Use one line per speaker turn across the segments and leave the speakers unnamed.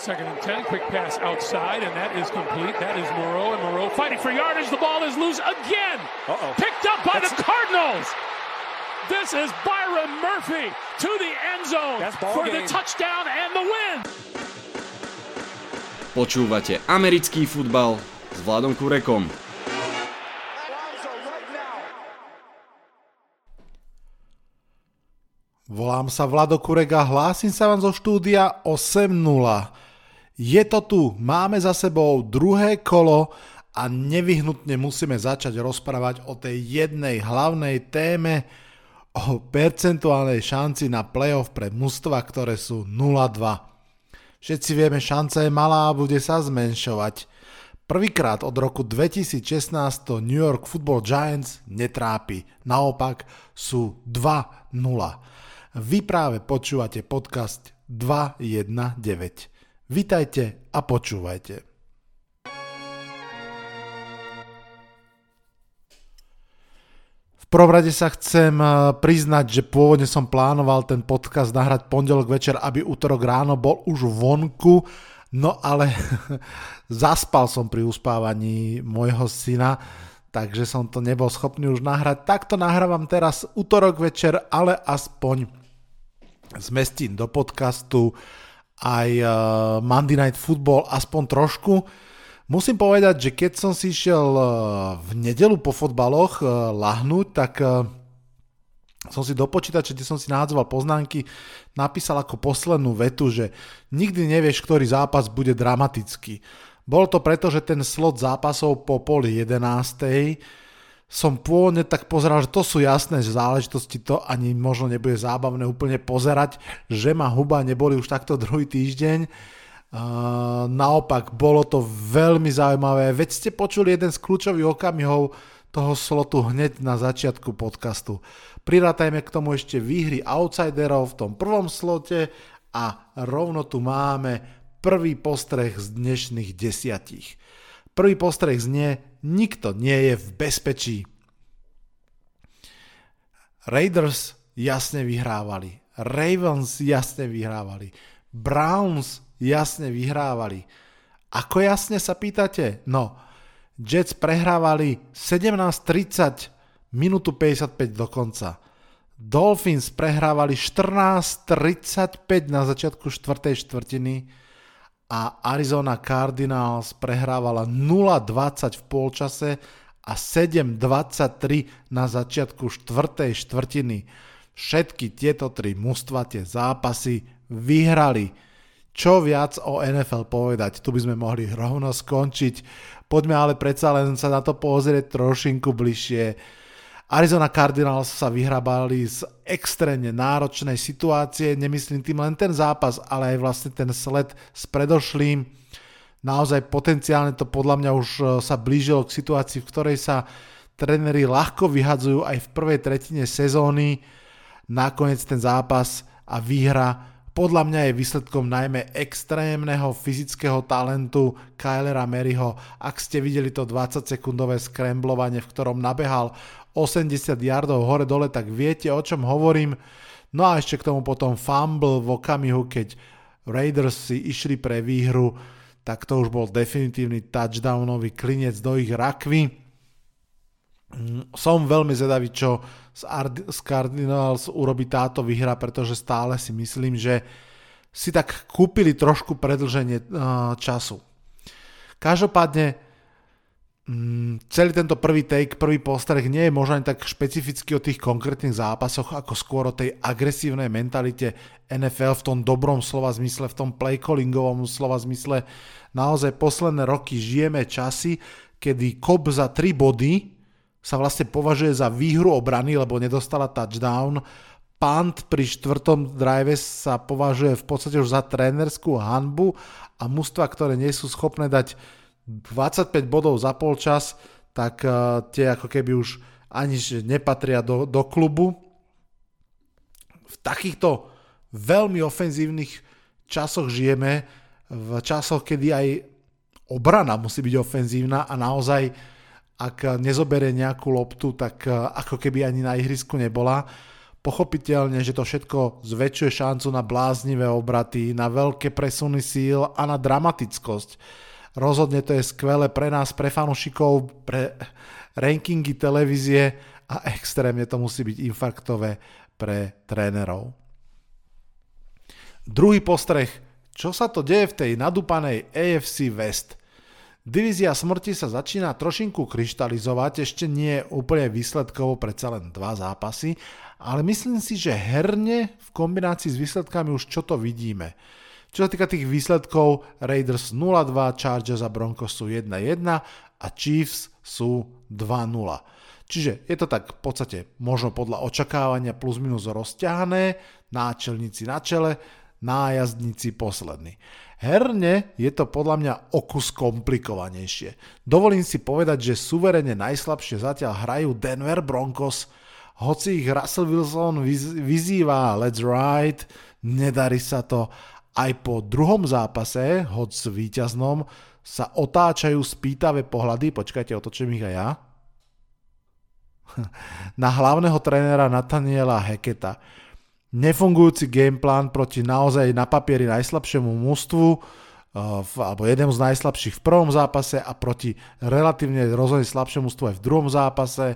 Second and 10, quick pass outside, and that is complete. That is Moreau, and Moreau fighting for yardage. The ball is loose again. Uh-oh. Picked up by That's... the Cardinals. This is Byron Murphy to the end zone for game. the touchdown and the win.
Počúvate americký futbal s Vladom Kurekom.
Volám sa Vlado Kurek a hlásim sa vám zo štúdia 8.0. Je to tu, máme za sebou druhé kolo a nevyhnutne musíme začať rozprávať o tej jednej hlavnej téme, o percentuálnej šanci na playoff pre mužstva, ktoré sú 0-2. Všetci vieme, šanca je malá a bude sa zmenšovať. Prvýkrát od roku 2016 to New York Football Giants netrápi, naopak sú 2-0. Vy práve počúvate podcast 219. Vitajte a počúvajte. V prvom sa chcem eh, priznať, že pôvodne som plánoval ten podcast nahrať pondelok večer, aby útorok ráno bol už vonku, no ale zaspal som pri uspávaní môjho syna, takže som to nebol schopný už nahrať. Takto nahrávam teraz útorok večer, ale aspoň zmestím do podcastu aj uh, Monday Night Football aspoň trošku. Musím povedať, že keď som si išiel uh, v nedelu po fotbaloch uh, lahnúť, tak som si do počítača, kde som si nahádzoval poznámky, napísal ako poslednú vetu, že nikdy nevieš, ktorý zápas bude dramatický. Bolo to preto, že ten slot zápasov po poli 11 som pôvodne tak pozeral, že to sú jasné záležitosti, to ani možno nebude zábavné úplne pozerať, že ma huba neboli už takto druhý týždeň. Uh, naopak, bolo to veľmi zaujímavé. Veď ste počuli jeden z kľúčových okamihov toho slotu hneď na začiatku podcastu. Prirátajme k tomu ešte výhry outsiderov v tom prvom slote a rovno tu máme prvý postreh z dnešných desiatich. Prvý postreh znie, nikto nie je v bezpečí. Raiders jasne vyhrávali, Ravens jasne vyhrávali, Browns jasne vyhrávali. Ako jasne sa pýtate? No, Jets prehrávali 17.30 minútu 55 do konca. Dolphins prehrávali 14.35 na začiatku 4. štvrtiny a Arizona Cardinals prehrávala 0-20 v polčase a 7-23 na začiatku 4. štvrtiny. Všetky tieto tri mužstva tie zápasy vyhrali. Čo viac o NFL povedať, tu by sme mohli rovno skončiť. Poďme ale predsa len sa na to pozrieť trošinku bližšie. Arizona Cardinals sa vyhrabali z extrémne náročnej situácie, nemyslím tým len ten zápas, ale aj vlastne ten sled s predošlým. Naozaj potenciálne to podľa mňa už e, sa blížilo k situácii, v ktorej sa tréneri ľahko vyhadzujú aj v prvej tretine sezóny. Nakoniec ten zápas a výhra podľa mňa je výsledkom najmä extrémneho fyzického talentu Kylera Maryho. Ak ste videli to 20 sekundové skremblovanie, v ktorom nabehal 80 yardov hore-dole, tak viete, o čom hovorím. No a ešte k tomu potom fumble v okamihu, keď Raiders si išli pre výhru, tak to už bol definitívny touchdownový klinec do ich rakvy. Mm, som veľmi zvedavý, čo z, Ard- z Cardinals urobí táto výhra, pretože stále si myslím, že si tak kúpili trošku predlženie uh, času. Každopádne celý tento prvý take, prvý postreh nie je možno tak špecificky o tých konkrétnych zápasoch, ako skôr o tej agresívnej mentalite NFL v tom dobrom slova zmysle, v tom playcallingovom slova zmysle. Naozaj posledné roky žijeme časy, kedy kop za 3 body sa vlastne považuje za výhru obrany, lebo nedostala touchdown. Punt pri štvrtom drive sa považuje v podstate už za trénerskú hanbu a mužstva, ktoré nie sú schopné dať 25 bodov za polčas, tak uh, tie ako keby už ani nepatria do, do klubu. V takýchto veľmi ofenzívnych časoch žijeme, v časoch, kedy aj obrana musí byť ofenzívna a naozaj, ak nezoberie nejakú loptu, tak uh, ako keby ani na ihrisku nebola. Pochopiteľne, že to všetko zväčšuje šancu na bláznivé obraty, na veľké presuny síl a na dramatickosť. Rozhodne to je skvelé pre nás, pre fanúšikov, pre rankingy televízie a extrémne to musí byť infarktové pre trénerov. Druhý postreh. Čo sa to deje v tej nadúpanej AFC West? Divízia smrti sa začína trošinku kryštalizovať, ešte nie úplne výsledkovo, predsa len dva zápasy, ale myslím si, že herne v kombinácii s výsledkami už čo to vidíme. Čo sa týka tých výsledkov, Raiders 0-2, Chargers a Broncos sú 1-1 a Chiefs sú 2-0. Čiže je to tak v podstate možno podľa očakávania plus minus rozťahané, náčelníci na čele, nájazdníci poslední. Herne je to podľa mňa o kus komplikovanejšie. Dovolím si povedať, že suverene najslabšie zatiaľ hrajú Denver Broncos, hoci ich Russell Wilson vyzýva let's ride, nedarí sa to. Aj po druhom zápase, hoď s víťaznom, sa otáčajú spýtavé pohľady, počkajte, otočím ich aj ja, na hlavného trénera Nathaniela Heketa. Nefungujúci gameplan proti naozaj na papieri najslabšiemu mústvu, uh, alebo jednému z najslabších v prvom zápase a proti relatívne rozhodne slabšiemu mústvu aj v druhom zápase.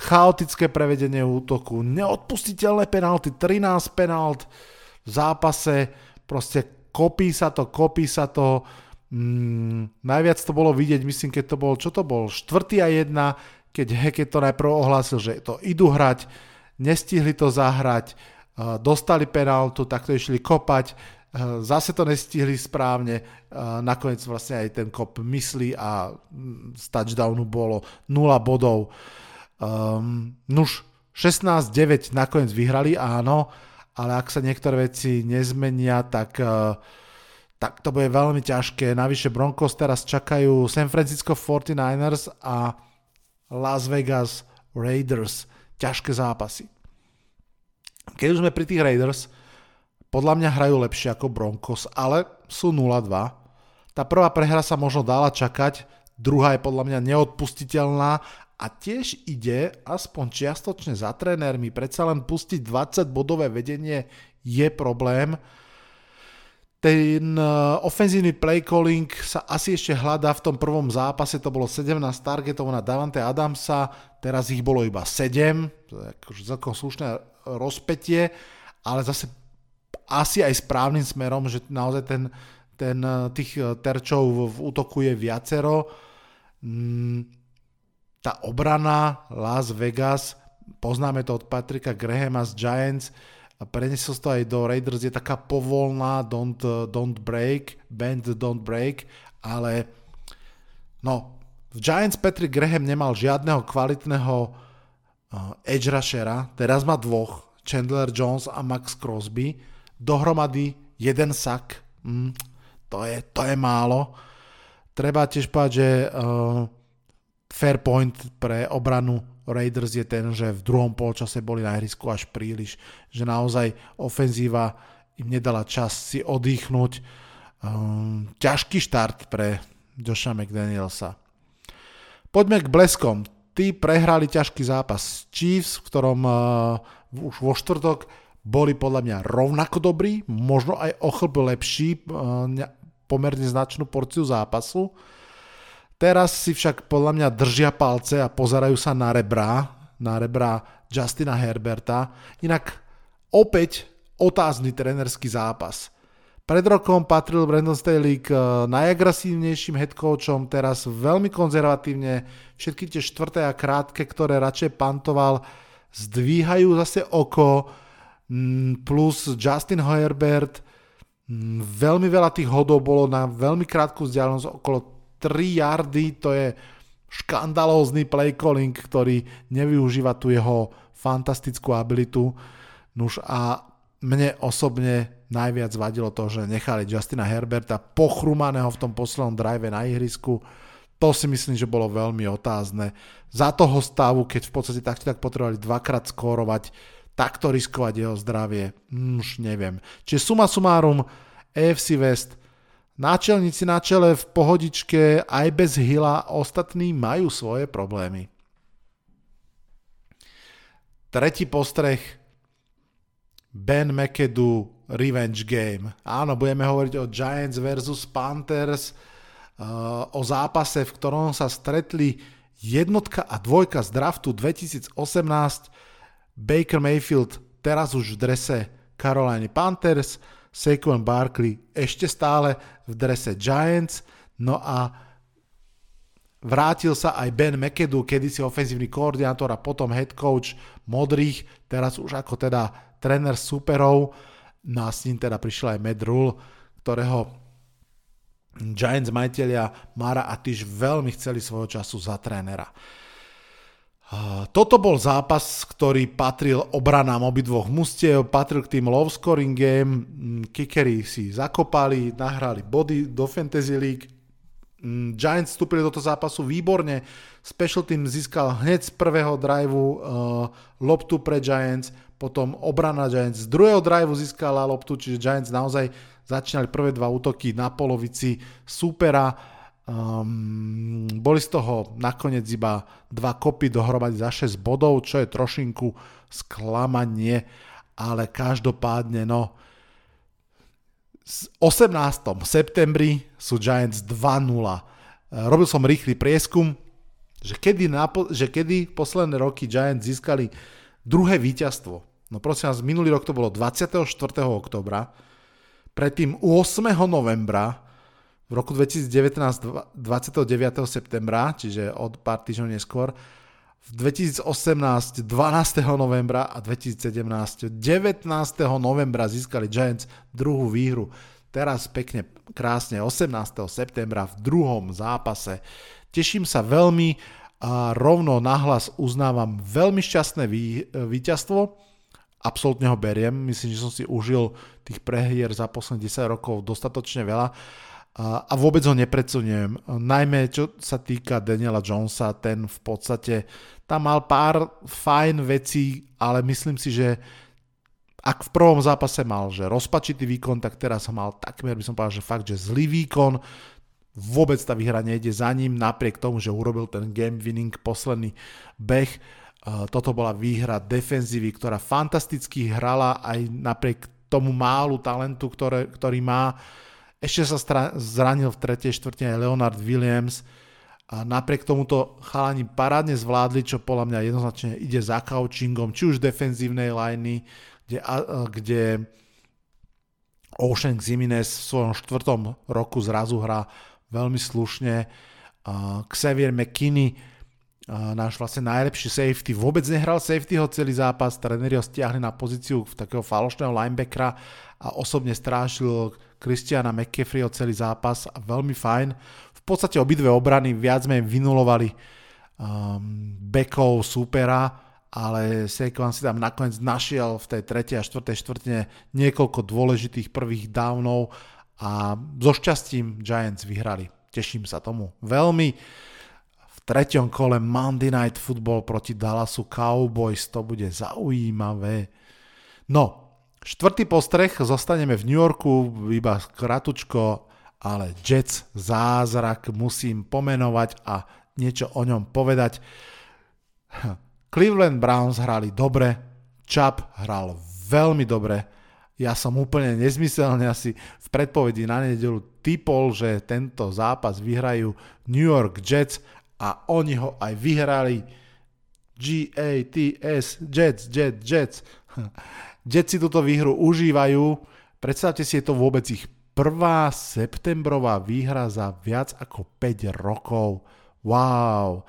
Chaotické prevedenie útoku, neodpustiteľné penalty, 13 penalt v zápase, proste kopí sa to, kopí sa to. Mm, najviac to bolo vidieť, myslím, keď to bol, čo to bol, štvrtý a jedna, keď Heke to najprv ohlásil, že to idú hrať, nestihli to zahrať, dostali penáltu, tak to išli kopať, zase to nestihli správne, nakoniec vlastne aj ten kop myslí a z touchdownu bolo 0 bodov. Um, nuž, 16-9 nakoniec vyhrali, áno, ale ak sa niektoré veci nezmenia, tak, tak to bude veľmi ťažké. Navyše Broncos teraz čakajú San Francisco 49ers a Las Vegas Raiders. Ťažké zápasy. Keď už sme pri tých Raiders, podľa mňa hrajú lepšie ako Broncos, ale sú 0-2. Tá prvá prehra sa možno dala čakať, druhá je podľa mňa neodpustiteľná a tiež ide aspoň čiastočne za trénermi. Predsa len pustiť 20 bodové vedenie je problém. Ten uh, ofenzívny play calling sa asi ešte hľadá v tom prvom zápase, to bolo 17 targetov na Davante Adamsa, teraz ich bolo iba 7, to je akože celkom slušné rozpetie, ale zase asi aj správnym smerom, že naozaj ten, ten uh, tých uh, terčov v útoku je viacero. Mm, tá obrana Las Vegas, poznáme to od Patrika Grahama z Giants, a preniesol to aj do Raiders, je taká povolná don't, don't break, bend don't break, ale no, v Giants Patrick Graham nemal žiadneho kvalitného uh, edge rushera, teraz má dvoch, Chandler Jones a Max Crosby, dohromady jeden sak, mm, to, je, to je málo. Treba tiež povedať, že uh, fair point pre obranu Raiders je ten, že v druhom polčase boli na ihrisku až príliš, že naozaj ofenzíva im nedala čas si oddychnúť. Um, ťažký štart pre Josha McDanielsa. Poďme k bleskom. Tí prehrali ťažký zápas Chiefs, v ktorom uh, už vo štvrtok boli podľa mňa rovnako dobrí, možno aj o lepší, uh, pomerne značnú porciu zápasu. Teraz si však podľa mňa držia palce a pozerajú sa na rebra, na rebra Justina Herberta. Inak opäť otázny trenerský zápas. Pred rokom patril Brandon Staley k eh, najagresívnejším headcoachom, teraz veľmi konzervatívne, všetky tie štvrté a krátke, ktoré radšej pantoval, zdvíhajú zase oko, mm, plus Justin Herbert, mm, veľmi veľa tých hodov bolo na veľmi krátku vzdialenosť, okolo 3 yardy, to je škandalózny play calling, ktorý nevyužíva tu jeho fantastickú abilitu. Nuž a mne osobne najviac vadilo to, že nechali Justina Herberta pochrumaného v tom poslednom drive na ihrisku. To si myslím, že bolo veľmi otázne. Za toho stavu, keď v podstate takto tak potrebovali dvakrát skórovať, takto riskovať jeho zdravie, už neviem. Čiže suma sumárum, AFC West Náčelníci na čele v pohodičke aj bez Hila ostatní majú svoje problémy. Tretí postreh. Ben McAdoo Revenge Game. Áno, budeme hovoriť o Giants versus Panthers, uh, o zápase, v ktorom sa stretli jednotka a dvojka z draftu 2018. Baker Mayfield teraz už v drese Carolina Panthers, Saquon Barkley ešte stále v drese Giants, no a vrátil sa aj Ben McAdoo, kedysi ofenzívny koordinátor a potom head coach modrých, teraz už ako teda tréner superov, no a s ním teda prišiel aj Matt Rule, ktorého Giants majiteľia Mara a Tyš veľmi chceli svojho času za trénera. Toto bol zápas, ktorý patril obranám obidvoch mustiev, patril k tým low scoring game, kickery si zakopali, nahrali body do Fantasy League, Giants vstúpili do toho zápasu výborne, Special Team získal hneď z prvého driveu uh, loptu pre Giants, potom obrana Giants z druhého driveu získala loptu, čiže Giants naozaj začínali prvé dva útoky na polovici supera. Um, boli z toho nakoniec iba dva kopy dohromady za 6 bodov, čo je trošinku sklamanie, ale každopádne no 18. septembri sú Giants 2-0. Robil som rýchly prieskum, že kedy, napo- že kedy posledné roky Giants získali druhé víťazstvo No prosím vás, minulý rok to bolo 24. oktobra, predtým 8. novembra, v roku 2019 29. septembra, čiže od pár týždňov neskôr, v 2018 12. novembra a 2017 19. novembra získali Giants druhú výhru. Teraz pekne, krásne 18. septembra v druhom zápase. Teším sa veľmi a rovno nahlas uznávam veľmi šťastné víťazstvo absolútne ho beriem. Myslím, že som si užil tých prehier za posledných 10 rokov dostatočne veľa a vôbec ho nepredsuniem. Najmä čo sa týka Daniela Jonesa, ten v podstate tam mal pár fajn vecí, ale myslím si, že ak v prvom zápase mal, že rozpačitý výkon, tak teraz mal takmer, by som povedal, že fakt, že zlý výkon, vôbec tá výhra nejde za ním, napriek tomu, že urobil ten game winning posledný beh, toto bola výhra defenzívy, ktorá fantasticky hrala aj napriek tomu málu talentu, ktoré, ktorý má. Ešte sa zranil v tretej štvrtine Leonard Williams. A napriek tomuto chalani parádne zvládli, čo podľa mňa jednoznačne ide za coachingom, či už defenzívnej liney, kde, kde Ocean Ziminez v svojom štvrtom roku zrazu hrá veľmi slušne. Xavier McKinney náš vlastne najlepší safety, vôbec nehral safety ho celý zápas, tréneri ho stiahli na pozíciu takého falošného linebackera a osobne strážil Christiana McCaffreyho celý zápas a veľmi fajn. V podstate obidve obrany viac menej vynulovali um, backov supera, ale Saquon si tam nakoniec našiel v tej tretej a štvrtej štvrtine niekoľko dôležitých prvých downov a so šťastím Giants vyhrali. Teším sa tomu veľmi treťom kole Monday Night Football proti Dallasu Cowboys. To bude zaujímavé. No, štvrtý postreh, zostaneme v New Yorku, iba kratučko, ale Jets zázrak musím pomenovať a niečo o ňom povedať. Cleveland Browns hrali dobre, Chubb hral veľmi dobre, ja som úplne nezmyselne asi v predpovedi na nedelu typol, že tento zápas vyhrajú New York Jets a oni ho aj vyhrali. G-A-T-S, Jets, Jets, Jets. Jets si túto výhru užívajú. Predstavte si, je to vôbec ich prvá septembrová výhra za viac ako 5 rokov. Wow.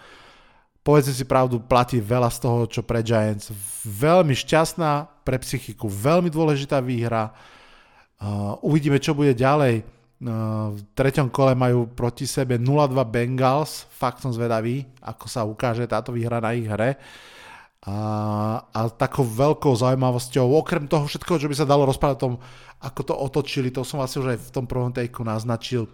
Povedzme si pravdu, platí veľa z toho, čo pre Giants. Veľmi šťastná pre psychiku, veľmi dôležitá výhra. Uh, uvidíme, čo bude ďalej v treťom kole majú proti sebe 0-2 Bengals, fakt som zvedavý, ako sa ukáže táto výhra na ich hre. A, a takou veľkou zaujímavosťou, okrem toho všetkého, čo by sa dalo rozprávať o tom, ako to otočili, to som vlastne už aj v tom prvom tejku naznačil.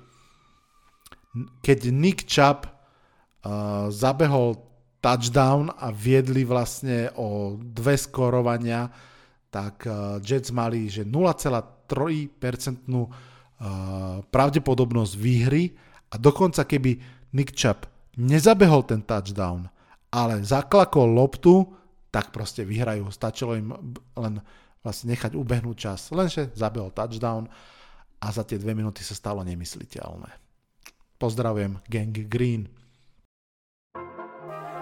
Keď Nick Chubb uh, zabehol touchdown a viedli vlastne o dve skorovania, tak uh, Jets mali, že 0,3% pravdepodobnosť výhry a dokonca keby Nick Chubb nezabehol ten touchdown, ale zaklakol loptu, tak proste vyhrajú. Stačilo im len vlastne nechať ubehnúť čas. Lenže zabehol touchdown a za tie dve minúty sa stalo nemysliteľné. Pozdravujem gang Green.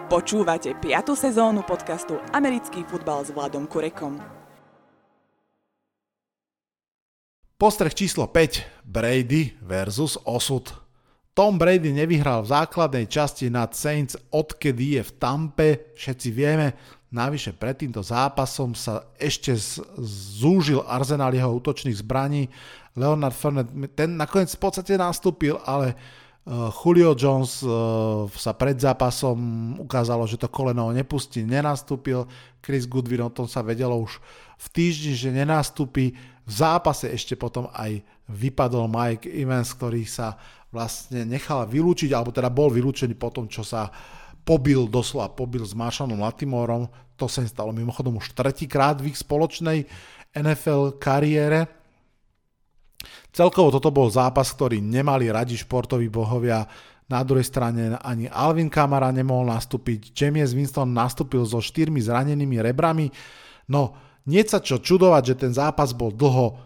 Počúvate 5. sezónu podcastu Americký futbal s Vladom Kurekom.
Postreh číslo 5. Brady versus osud. Tom Brady nevyhral v základnej časti nad Saints, odkedy je v Tampe, všetci vieme. Navyše pred týmto zápasom sa ešte zúžil arzenál jeho útočných zbraní. Leonard Fournette, ten nakoniec v podstate nastúpil, ale Eh, Julio Jones eh, sa pred zápasom ukázalo, že to koleno nepustí, nenastúpil. Chris Goodwin o tom sa vedelo už v týždni, že nenastúpi. V zápase ešte potom aj vypadol Mike Evans, ktorý sa vlastne nechal vylúčiť, alebo teda bol vylúčený po tom, čo sa pobil, doslova pobil s Marshalom Latimorom. To sa im stalo mimochodom už tretíkrát v ich spoločnej NFL kariére. Celkovo toto bol zápas, ktorý nemali radi športoví bohovia. Na druhej strane ani Alvin Kamara nemohol nastúpiť. James Winston nastúpil so štyrmi zranenými rebrami. No, nie sa čo čudovať, že ten zápas bol dlho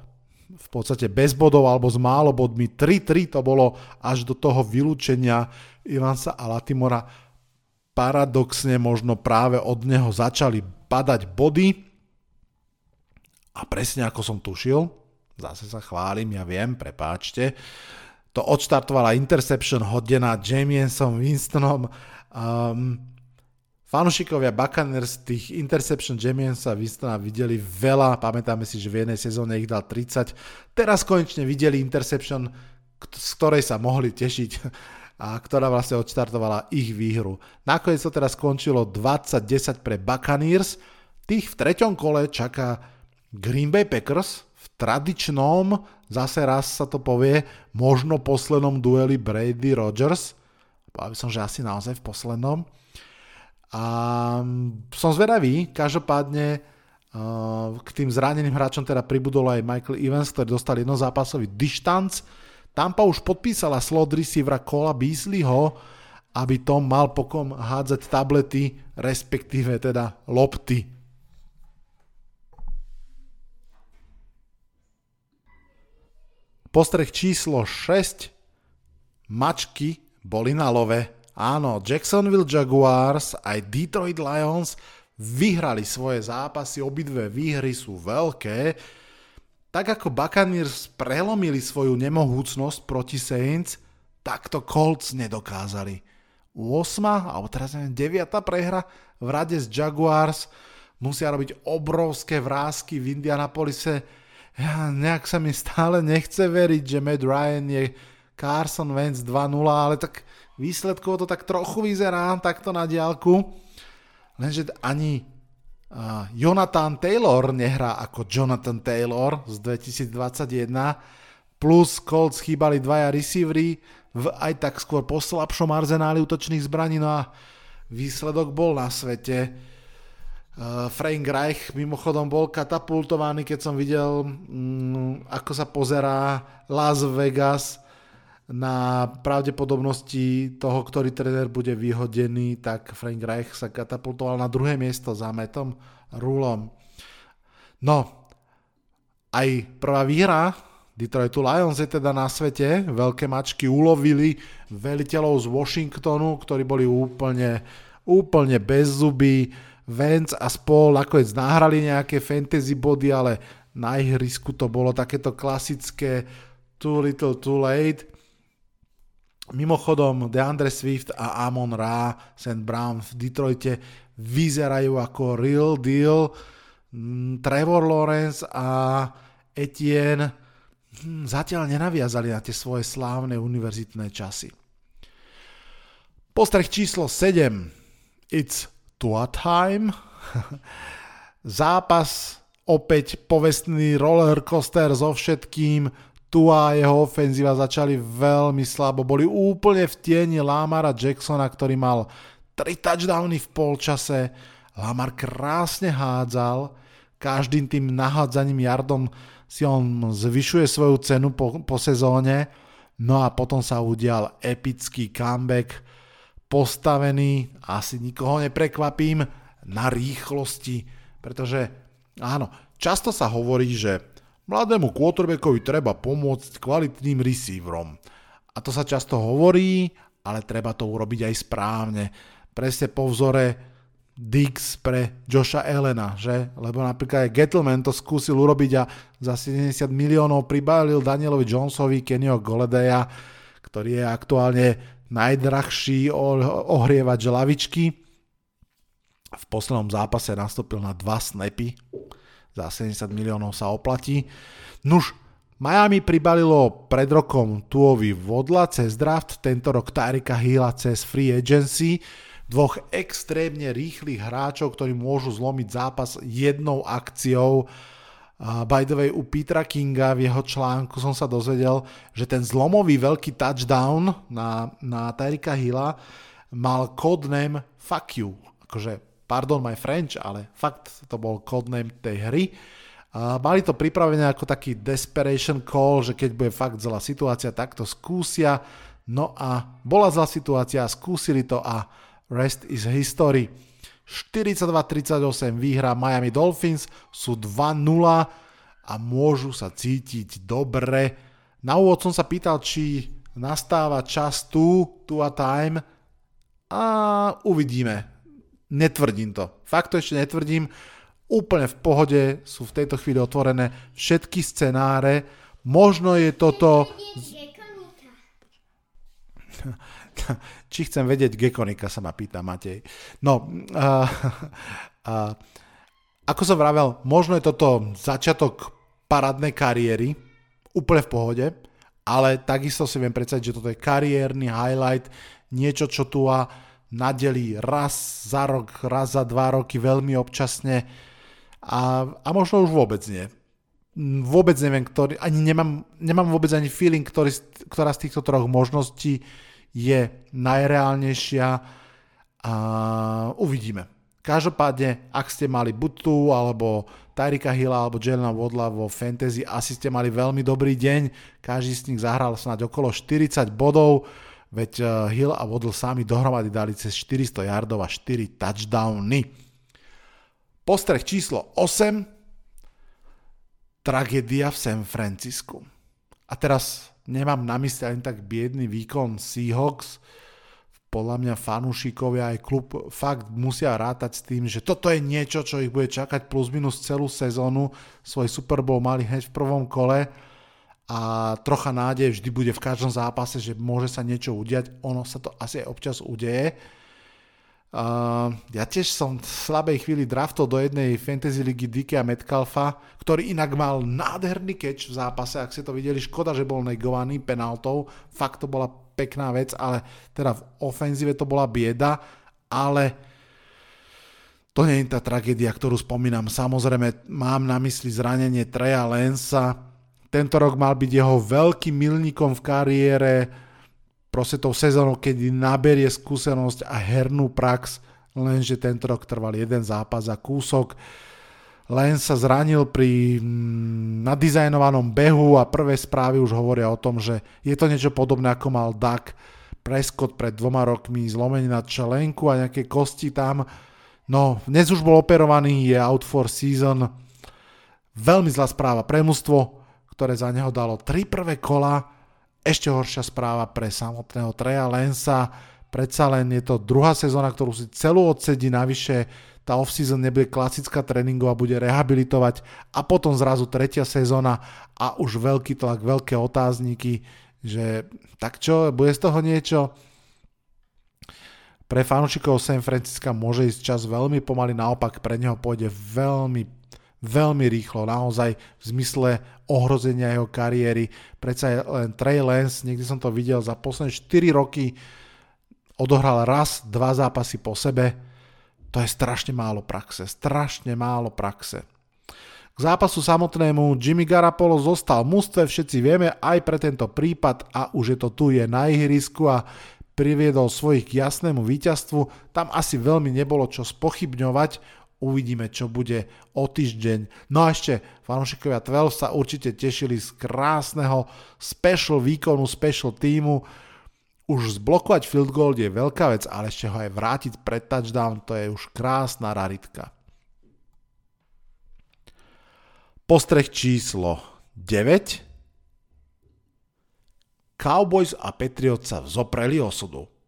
v podstate bez bodov alebo s málo bodmi. 3-3 to bolo až do toho vylúčenia Ivansa a Latimora. Paradoxne možno práve od neho začali padať body. A presne ako som tušil, zase sa chválim, ja viem, prepáčte. To odštartovala interception hodená Jamiesom Winstonom. Um, Fanušikovia Buccaneers tých interception Jamiesa Winstona videli veľa, pamätáme si, že v jednej sezóne ich dal 30. Teraz konečne videli interception, z ktorej sa mohli tešiť a ktorá vlastne odštartovala ich výhru. Nakoniec to teraz skončilo 20-10 pre Buccaneers. Tých v treťom kole čaká Green Bay Packers, tradičnom, zase raz sa to povie, možno poslednom dueli Brady Rogers. Povedal som, že asi naozaj v poslednom. A som zvedavý, každopádne k tým zraneným hráčom teda pribudol aj Michael Evans, ktorý dostal jednozápasový dištanc. Tampa už podpísala slot receivera Cola Beasleyho, aby Tom mal pokom hádzať tablety, respektíve teda lopty Postreh číslo 6. Mačky boli na love. Áno, Jacksonville Jaguars aj Detroit Lions vyhrali svoje zápasy, obidve výhry sú veľké. Tak ako Buccaneers prelomili svoju nemohúcnosť proti Saints, takto Colts nedokázali. 8. alebo teraz neviem, 9. prehra v rade z Jaguars musia robiť obrovské vrázky v Indianapolise ja, nejak sa mi stále nechce veriť, že Matt Ryan je Carson Wentz 2-0, ale tak výsledkovo to tak trochu vyzerá takto na diálku. Lenže ani uh, Jonathan Taylor nehrá ako Jonathan Taylor z 2021, plus Colts chýbali dvaja receivery v aj tak skôr poslabšom arzenáli útočných zbraní, no a výsledok bol na svete. Uh, Frank Reich mimochodom bol katapultovaný, keď som videl, um, ako sa pozerá Las Vegas na pravdepodobnosti toho, ktorý tréner bude vyhodený, tak Frank Reich sa katapultoval na druhé miesto za metom Rulom. No, aj prvá výhra Detroitu Lions je teda na svete. Veľké mačky ulovili veliteľov z Washingtonu, ktorí boli úplne, úplne bez zuby Vance a spol nakoniec nahrali nejaké fantasy body, ale na ihrisku to bolo takéto klasické too little too late. Mimochodom, DeAndre Swift a Amon Ra, St. Brown v Detroite vyzerajú ako real deal. Mm, Trevor Lawrence a Etienne hm, zatiaľ nenaviazali na tie svoje slávne univerzitné časy. Postreh číslo 7. It's Tua Time. Zápas opäť povestný rollercoaster so všetkým. Tua a jeho ofenzíva začali veľmi slabo. Boli úplne v tieni Lamara Jacksona, ktorý mal 3 touchdowny v polčase. Lamar krásne hádzal. Každým tým nahádzaním yardom si on zvyšuje svoju cenu po, po sezóne. No a potom sa udial epický comeback postavený, asi nikoho neprekvapím, na rýchlosti, pretože áno, často sa hovorí, že mladému quarterbackovi treba pomôcť kvalitným receiverom. A to sa často hovorí, ale treba to urobiť aj správne. Presne po vzore Dix pre Josha Elena, že? Lebo napríklad aj Gettleman to skúsil urobiť a za 70 miliónov pribálil Danielovi Jonesovi Kennyho Goledeja, ktorý je aktuálne najdrahší ohrievač lavičky. V poslednom zápase nastúpil na dva snapy. Za 70 miliónov sa oplatí. Nuž, Miami pribalilo pred rokom Tuovi Vodla cez draft, tento rok Tyrika Hilla cez free agency dvoch extrémne rýchlych hráčov, ktorí môžu zlomiť zápas jednou akciou. Uh, by the way, u Petra Kinga v jeho článku som sa dozvedel, že ten zlomový veľký touchdown na, na Tyrika Hilla mal codename Fuck You. Akože, pardon my French, ale fakt to bol codename tej hry. Mali to pripravené ako taký desperation call, že keď bude fakt zlá situácia, tak to skúsia. No a bola zlá situácia, skúsili to a Rest is history. 42-38 výhra Miami Dolphins, sú 2-0 a môžu sa cítiť dobre. Na úvod som sa pýtal, či nastáva čas tu, tu a time a uvidíme. Netvrdím to. Fakt to ešte netvrdím. Úplne v pohode sú v tejto chvíli otvorené všetky scenáre. Možno je toto... Či chcem vedieť Gekonika, sa ma pýta Matej. No, uh, uh, ako som vravel, možno je toto začiatok parádnej kariéry, úplne v pohode, ale takisto si viem predstaviť, že toto je kariérny highlight, niečo, čo tu a nadelí raz za rok, raz za dva roky, veľmi občasne a, a možno už vôbec nie. Vôbec neviem, ktorý, ani nemám, nemám vôbec ani feeling, ktorý, ktorá z týchto troch možností je najreálnejšia a uvidíme. Každopádne, ak ste mali buď tu, alebo Tyrika Hilla, alebo Jelena Vodla vo fantasy, asi ste mali veľmi dobrý deň. Každý z nich zahral snáď okolo 40 bodov, veď eh, Hill a Waddle sami dohromady dali cez 400 yardov a 4 touchdowny. Postreh číslo 8. Tragédia v San Francisku. A teraz Nemám na mysli ani tak biedný výkon Seahawks. Podľa mňa fanúšikovia aj klub fakt musia rátať s tým, že toto je niečo, čo ich bude čakať plus minus celú sezónu. Svoj Super Bowl mali hneď v prvom kole a trocha nádej vždy bude v každom zápase, že môže sa niečo udiať. Ono sa to asi aj občas udeje Uh, ja tiež som v slabej chvíli draftol do jednej fantasy ligy Dike a Metcalfa, ktorý inak mal nádherný catch v zápase, ak ste to videli, škoda, že bol negovaný penaltou, fakt to bola pekná vec, ale teda v ofenzíve to bola bieda, ale to nie je tá tragédia, ktorú spomínam. Samozrejme, mám na mysli zranenie Treja Lensa. Tento rok mal byť jeho veľkým milníkom v kariére, proste tou sezónou, keď naberie skúsenosť a hernú prax, lenže tento rok trval jeden zápas a kúsok. Len sa zranil pri mm, nadizajnovanom behu a prvé správy už hovoria o tom, že je to niečo podobné ako mal Dak Prescott pred dvoma rokmi, zlomenie na čelenku a nejaké kosti tam. No, dnes už bol operovaný, je out for season. Veľmi zlá správa pre mužstvo, ktoré za neho dalo tri prvé kola, ešte horšia správa pre samotného Treja Lensa. Predsa len je to druhá sezóna, ktorú si celú odsedí, navyše tá off-season nebude klasická tréningová, bude rehabilitovať a potom zrazu tretia sezóna a už veľký tlak, veľké otázniky, že tak čo, bude z toho niečo? Pre fanúšikov San Francisca môže ísť čas veľmi pomaly, naopak pre neho pôjde veľmi veľmi rýchlo, naozaj v zmysle ohrozenia jeho kariéry. Predsa len Trey Lance, niekde som to videl, za posledné 4 roky odohral raz, dva zápasy po sebe. To je strašne málo praxe, strašne málo praxe. K zápasu samotnému Jimmy Garapolo zostal mústve, všetci vieme, aj pre tento prípad a už je to tu, je na ihrisku a priviedol svojich k jasnému víťazstvu. Tam asi veľmi nebolo čo spochybňovať, Uvidíme, čo bude o týždeň. No a ešte fanúšikovia 12 sa určite tešili z krásneho special výkonu, special týmu. Už zblokovať field goal je veľká vec, ale ešte ho aj vrátiť pred touchdown, to je už krásna raritka. Postreh číslo 9. Cowboys a Patriots sa vzopreli osudu.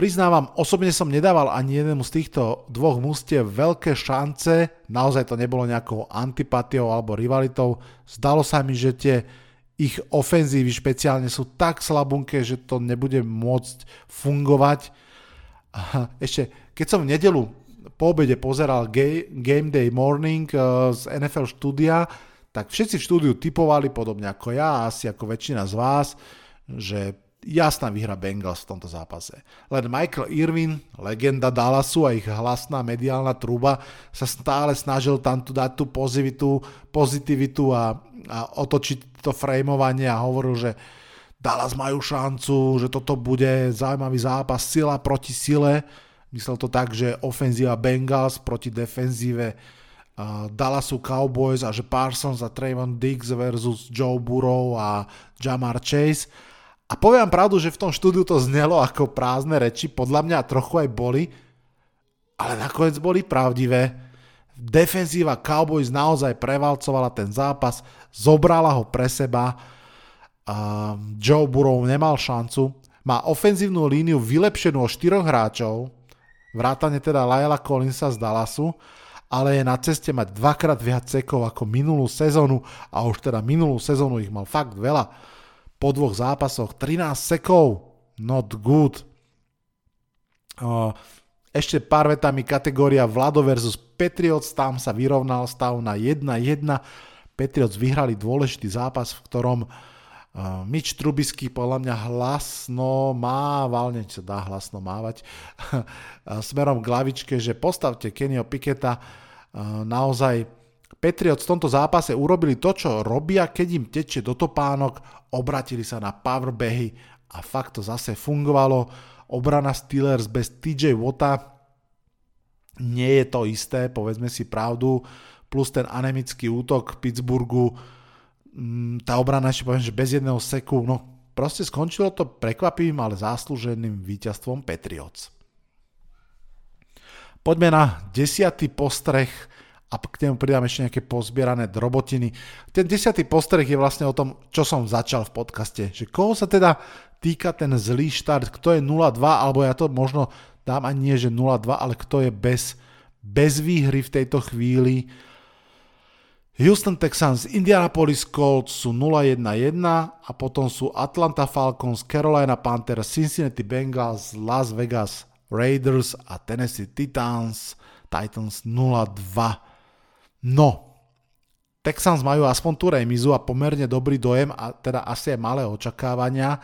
Priznávam, osobne som nedával ani jednému z týchto dvoch mústiev veľké šance, naozaj to nebolo nejakou antipatiou alebo rivalitou. Zdalo sa mi, že tie ich ofenzívy špeciálne sú tak slabunké, že to nebude môcť fungovať. Ešte, keď som v nedelu po obede pozeral Game Day Morning eh, z NFL štúdia, tak všetci v štúdiu typovali podobne ako ja, asi ako väčšina z vás, že jasná výhra Bengals v tomto zápase. Len Michael Irvin, legenda Dallasu a ich hlasná mediálna truba sa stále snažil tam tu dať tú pozitivitu, pozitivitu a, a otočiť to frameovanie a hovoril, že Dallas majú šancu, že toto bude zaujímavý zápas, sila proti sile. Myslel to tak, že ofenzíva Bengals proti defenzíve Dallasu Cowboys a že Parsons a Trayvon Diggs versus Joe Burrow a Jamar Chase. A poviem pravdu, že v tom štúdiu to znelo ako prázdne reči, podľa mňa trochu aj boli, ale nakoniec boli pravdivé. Defenzíva Cowboys naozaj prevalcovala ten zápas, zobrala ho pre seba. Joe Burrow nemal šancu. Má ofenzívnu líniu vylepšenú o štyroch hráčov, vrátane teda Laela Collinsa z Dallasu ale je na ceste mať dvakrát viac sekov ako minulú sezónu a už teda minulú sezónu ich mal fakt veľa. Po dvoch zápasoch 13 sekov, not good. Ešte pár vetami kategória Vlado versus Patriots, tam sa vyrovnal stav na 1-1. Patriots vyhrali dôležitý zápas, v ktorom Uh, Mitch Trubisky podľa mňa hlasno mával, sa dá hlasno mávať, smerom k lavičke, že postavte Kennyho Piketa, naozaj Patriots v tomto zápase urobili to, čo robia, keď im tečie do topánok, obratili sa na powerbehy a fakt to zase fungovalo. Obrana Steelers bez TJ Wota nie je to isté, povedzme si pravdu, plus ten anemický útok Pittsburghu Mm, tá obrana ešte poviem, že bez jedného seku, no proste skončilo to prekvapivým, ale zásluženým víťazstvom Patriots. Poďme na desiatý postreh a k nemu pridám ešte nejaké pozbierané drobotiny. Ten desiatý postreh je vlastne o tom, čo som začal v podcaste, že koho sa teda týka ten zlý štart, kto je 0-2, alebo ja to možno dám ani nie, že 0-2, ale kto je bez, bez výhry v tejto chvíli? Houston Texans, Indianapolis Colts sú 0-1-1 a potom sú Atlanta Falcons, Carolina Panthers, Cincinnati Bengals, Las Vegas Raiders a Tennessee Titans, Titans 0-2. No, Texans majú aspoň tú remizu a pomerne dobrý dojem a teda asi aj malé očakávania.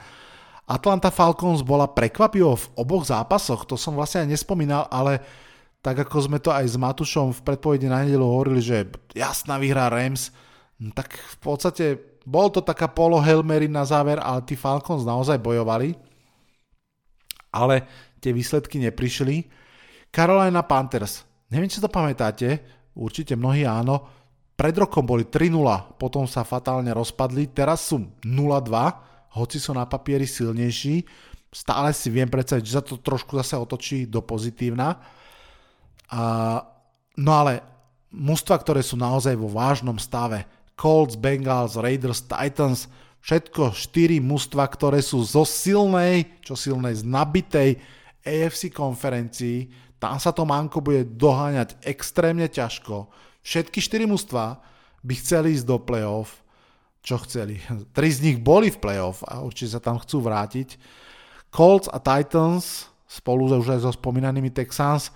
Atlanta Falcons bola prekvapivo v oboch zápasoch, to som vlastne aj nespomínal, ale tak ako sme to aj s Matušom v predpovedi na nedelu hovorili, že jasná výhra Rams, no tak v podstate bol to taká polo Helmery na záver, ale tí Falcons naozaj bojovali, ale tie výsledky neprišli. Carolina Panthers, neviem, či to pamätáte, určite mnohí áno, pred rokom boli 3-0, potom sa fatálne rozpadli, teraz sú 0-2, hoci sú na papieri silnejší, stále si viem predstaviť, že sa to trošku zase otočí do pozitívna. A, no ale mužstva, ktoré sú naozaj vo vážnom stave, Colts, Bengals, Raiders, Titans, všetko štyri mužstva, ktoré sú zo silnej, čo silnej, z nabitej AFC konferencii, tam sa to Manko bude doháňať extrémne ťažko. Všetky štyri mužstva by chceli ísť do playoff, čo chceli. Tri z nich boli v playoff a určite sa tam chcú vrátiť. Colts a Titans spolu už aj so spomínanými Texans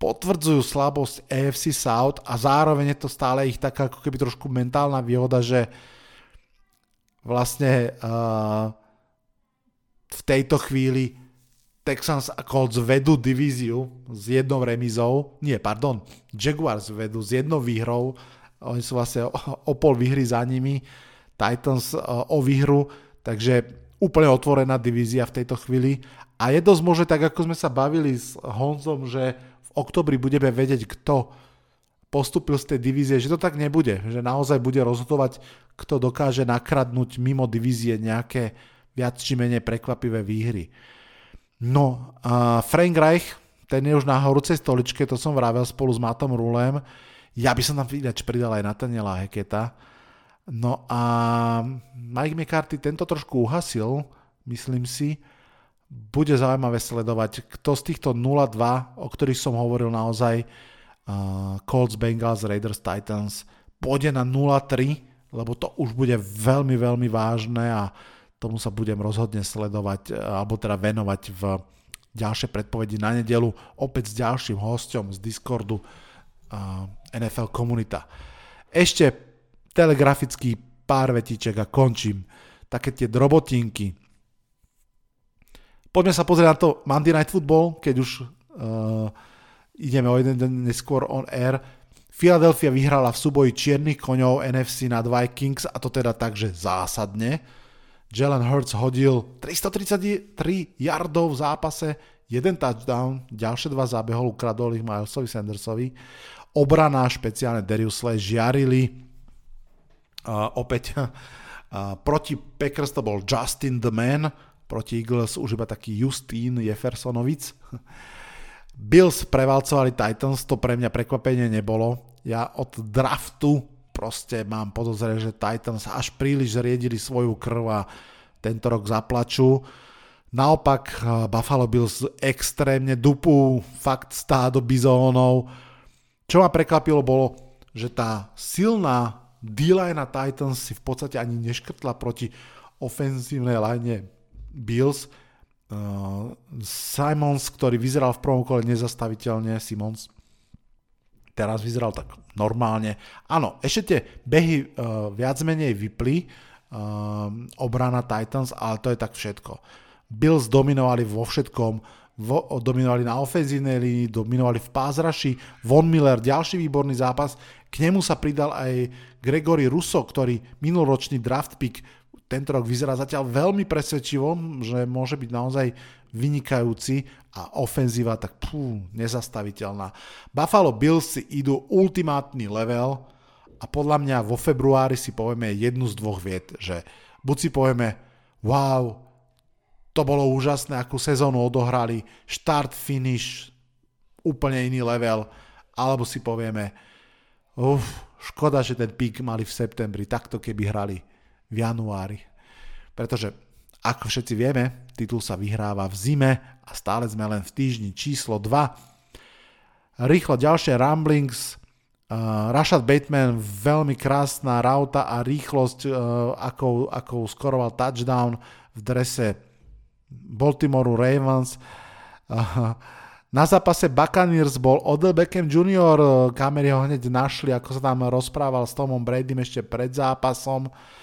potvrdzujú slabosť AFC South a zároveň je to stále ich taká ako keby trošku mentálna výhoda, že vlastne uh, v tejto chvíli Texans a Colts vedú divíziu s jednou remizou, nie, pardon, Jaguars vedú s jednou výhrou, oni sú vlastne o, o pol výhry za nimi, Titans uh, o výhru, takže úplne otvorená divízia v tejto chvíli. A je dosť možné, tak ako sme sa bavili s Honzom, že v oktobri budeme vedieť, kto postupil z tej divízie, že to tak nebude, že naozaj bude rozhodovať, kto dokáže nakradnúť mimo divízie nejaké viac či menej prekvapivé výhry. No, a Frank Reich, ten je už na horúcej stoličke, to som vravel spolu s Matom Rulem, Ja by som tam ináč pridal aj Nathaniela Heketa. No a Mike McCarthy tento trošku uhasil, myslím si. Bude zaujímavé sledovať, kto z týchto 0-2, o ktorých som hovoril naozaj, uh, Colts, Bengals, Raiders, Titans, pôjde na 0-3, lebo to už bude veľmi, veľmi vážne a tomu sa budem rozhodne sledovať, alebo teda venovať v ďalšie predpovedi na nedelu, opäť s ďalším hostom z Discordu uh, NFL komunita. Ešte telegrafický pár vetiček a končím. Také tie drobotinky. Poďme sa pozrieť na to Monday Night Football, keď už uh, ideme o jeden deň neskôr on air. Philadelphia vyhrala v súboji čiernych koňov NFC nad Vikings a to teda tak, že zásadne. Jalen Hurts hodil 333 yardov v zápase, jeden touchdown, ďalšie dva zábehol ukradol ich Milesovi Sandersovi. Obrana, špeciálne Darius Slay, žiarili. Uh, opäť uh, proti Packers to bol Justin the Man, proti Eagles už iba taký Justin Jeffersonovic. Bills prevalcovali Titans, to pre mňa prekvapenie nebolo. Ja od draftu proste mám podozrenie, že Titans až príliš zriedili svoju krv a tento rok zaplačú. Naopak eh, Buffalo Bills extrémne dupú fakt stádo bizónov. Čo ma prekvapilo bolo, že tá silná D-line Titans si v podstate ani neškrtla proti ofenzívnej line Bills. Uh, Simons, ktorý vyzeral v prvom kole nezastaviteľne, Simons, teraz vyzeral tak normálne. Áno, ešte tie behy uh, viac menej vypli, uh, obrana Titans, ale to je tak všetko. Bills dominovali vo všetkom, vo, dominovali na ofenzívnej línii, dominovali v pázraši, Von Miller, ďalší výborný zápas, k nemu sa pridal aj Gregory Russo, ktorý minuloročný draft pick tento rok vyzerá zatiaľ veľmi presvedčivo, že môže byť naozaj vynikajúci a ofenzíva tak pú, nezastaviteľná. Buffalo Bills si idú ultimátny level a podľa mňa vo februári si povieme jednu z dvoch viet, že buď si povieme wow, to bolo úžasné, akú sezónu odohrali, štart, finish, úplne iný level, alebo si povieme uf, škoda, že ten pík mali v septembri, takto keby hrali v januári. Pretože, ako všetci vieme, titul sa vyhráva v zime a stále sme len v týždni číslo 2. Rýchlo ďalšie rumblings. Uh, Rashad Bateman, veľmi krásna rauta a rýchlosť, uh, ako, ako skoroval touchdown v drese Baltimoreu Ravens. Uh, na zápase Buccaneers bol Odell Beckham Jr., kamery ho hneď našli, ako sa tam rozprával s Tomom Bradym ešte pred zápasom. Uh,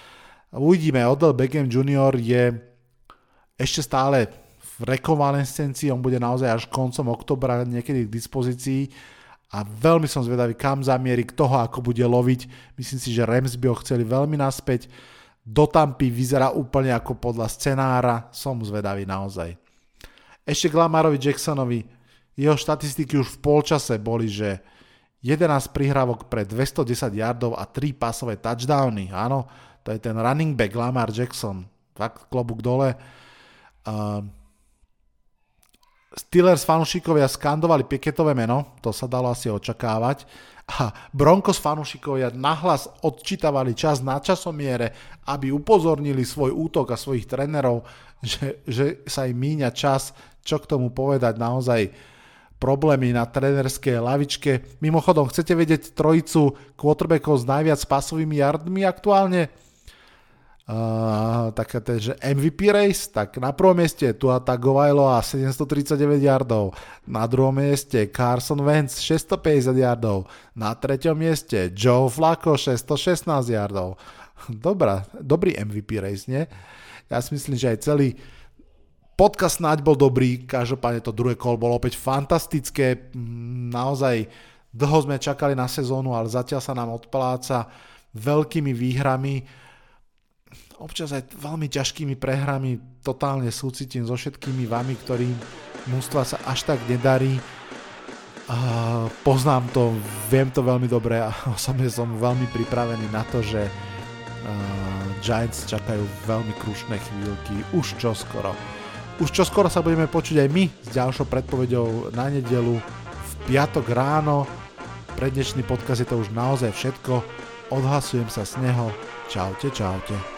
Uvidíme, Odell Beckham Jr. je ešte stále v rekonvalescencii, on bude naozaj až koncom oktobra niekedy k dispozícii a veľmi som zvedavý, kam zamieri, k toho, ako bude loviť. Myslím si, že Rams by ho chceli veľmi naspäť. Do Tampy vyzerá úplne ako podľa scenára, som zvedavý naozaj. Ešte k Jacksonovi, jeho štatistiky už v polčase boli, že 11 prihrávok pre 210 yardov a 3 pasové touchdowny, áno, to je ten running back Lamar Jackson. Fakt klobúk dole. Uh, Steelers fanúšikovia skandovali Piketové meno, to sa dalo asi očakávať. A Broncos fanúšikovia nahlas odčítavali čas na časomiere, aby upozornili svoj útok a svojich trénerov, že, že sa im míňa čas, čo k tomu povedať naozaj problémy na trénerskej lavičke. Mimochodom, chcete vedieť trojicu quarterbackov s najviac pasovými yardmi aktuálne? Uh, že MVP race, tak na prvom mieste Tua Tagovailoa 739 yardov, na druhom mieste Carson Wentz 650 yardov, na treťom mieste Joe Flacco 616 yardov. Dobrá, dobrý MVP race, nie? Ja si myslím, že aj celý podcast snáď bol dobrý, každopádne to druhé kolo bolo opäť fantastické, mm, naozaj dlho sme čakali na sezónu, ale zatiaľ sa nám odpláca veľkými výhrami, občas aj veľmi ťažkými prehrami totálne súcitím so všetkými vami, ktorým mústva sa až tak nedarí. Uh, poznám to, viem to veľmi dobre a osobne som veľmi pripravený na to, že uh, Giants čakajú veľmi krušné chvíľky už čoskoro. Už čoskoro sa budeme počuť aj my s ďalšou predpovedou na nedelu v piatok ráno. pre dnešný podcast je to už naozaj všetko. Odhlasujem sa z neho. Čaute, čaute.